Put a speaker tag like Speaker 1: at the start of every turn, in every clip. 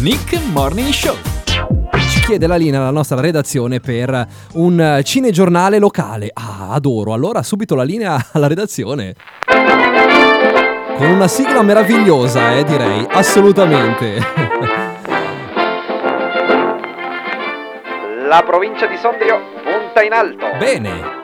Speaker 1: Nick Morning Show.
Speaker 2: Ci chiede la linea la nostra redazione per un cinegiornale locale. Ah, adoro. Allora subito la linea alla redazione. Con una sigla meravigliosa, eh, direi. Assolutamente.
Speaker 3: La provincia di Sondrio punta in alto.
Speaker 2: Bene.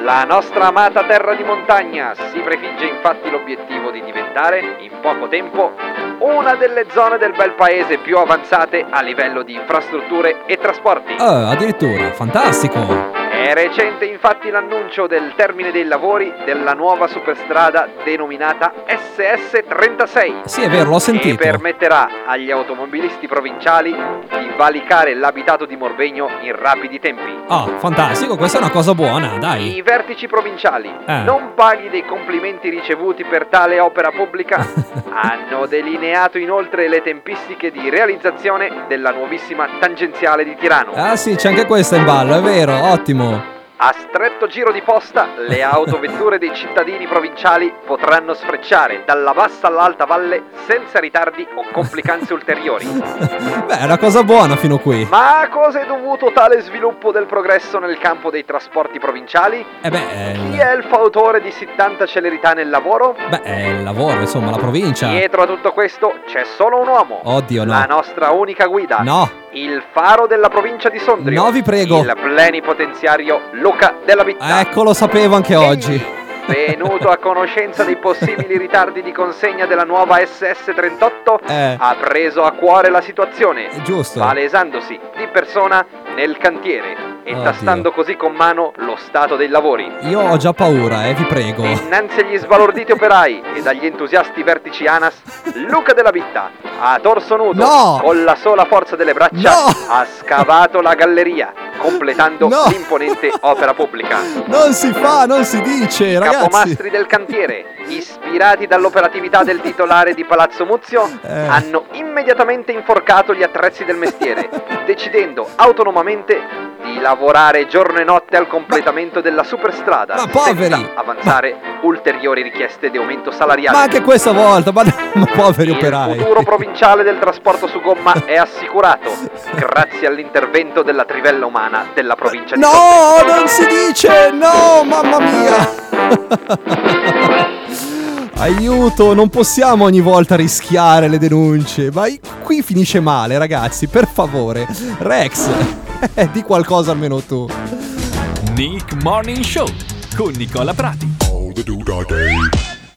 Speaker 3: La nostra amata terra di montagna si prefigge infatti l'obiettivo di diventare, in poco tempo, una delle zone del bel paese più avanzate a livello di infrastrutture e trasporti.
Speaker 2: Ah, addirittura. Fantastico.
Speaker 3: È recente infatti l'annuncio del termine dei lavori della nuova superstrada denominata SS36.
Speaker 2: Sì, è vero, l'ho
Speaker 3: Che
Speaker 2: sentito.
Speaker 3: permetterà agli automobilisti provinciali di valicare l'abitato di Morbegno in rapidi tempi.
Speaker 2: Ah, fantastico, questa è una cosa buona, dai.
Speaker 3: I vertici provinciali,
Speaker 2: Eh.
Speaker 3: non paghi dei complimenti ricevuti per tale opera pubblica, hanno delineato inoltre le tempistiche di realizzazione della nuovissima tangenziale di Tirano.
Speaker 2: Ah sì, c'è anche questa in ballo, è vero, ottimo.
Speaker 3: A stretto giro di posta, le autovetture dei cittadini provinciali potranno sfrecciare dalla bassa all'alta valle senza ritardi o complicanze ulteriori.
Speaker 2: Beh, è una cosa buona fino qui.
Speaker 3: Ma a cosa è dovuto tale sviluppo del progresso nel campo dei trasporti provinciali?
Speaker 2: Eh beh,
Speaker 3: Chi
Speaker 2: il,
Speaker 3: è il fautore di sì tanta celerità nel lavoro?
Speaker 2: beh, è il lavoro, insomma, la provincia.
Speaker 3: Dietro a tutto questo c'è solo un uomo.
Speaker 2: Oddio, no.
Speaker 3: La nostra unica guida.
Speaker 2: No,
Speaker 3: Il faro della provincia di Sondrio.
Speaker 2: No, vi prego.
Speaker 3: Il plenipotenziario Luca della Vittà.
Speaker 2: ecco, lo sapevo anche oggi.
Speaker 3: Venuto a conoscenza dei possibili ritardi di consegna della nuova SS38,
Speaker 2: Eh.
Speaker 3: ha preso a cuore la situazione,
Speaker 2: È giusto.
Speaker 3: palesandosi di persona nel cantiere e
Speaker 2: Oddio.
Speaker 3: tastando così con mano lo stato dei lavori.
Speaker 2: Io ho già paura, eh, vi prego.
Speaker 3: Innanzi agli sbalorditi operai ed agli entusiasti vertici ANAS, Luca della Vitta, a torso nudo,
Speaker 2: No!
Speaker 3: con la sola forza delle braccia,
Speaker 2: No!
Speaker 3: ha scavato la galleria, completando
Speaker 2: No!
Speaker 3: l'imponente opera pubblica.
Speaker 2: Non si fa, non si dice, ragazzi.
Speaker 3: Capomastri del cantiere, ispirati dall'operatività del titolare di Palazzo Muzio,
Speaker 2: Eh.
Speaker 3: hanno immediatamente inforcato gli attrezzi del mestiere, decidendo autonomamente di lavorare giorno e notte al completamento della superstrada,
Speaker 2: Ma poveri!
Speaker 3: avanzare ulteriori richieste di aumento salariale.
Speaker 2: Ma anche questa volta, ma, ma poveri
Speaker 3: Il
Speaker 2: operai.
Speaker 3: futuro provinciale del trasporto su gomma è assicurato grazie all'intervento della trivella umana della provincia di.
Speaker 2: No, non si dice, no, mamma mia. Aiuto, non possiamo ogni volta rischiare le denunce. Ma qui finisce male, ragazzi, per favore. Rex, di qualcosa almeno tu.
Speaker 1: Nick Morning Show con Nicola Prati.
Speaker 4: all the do da day.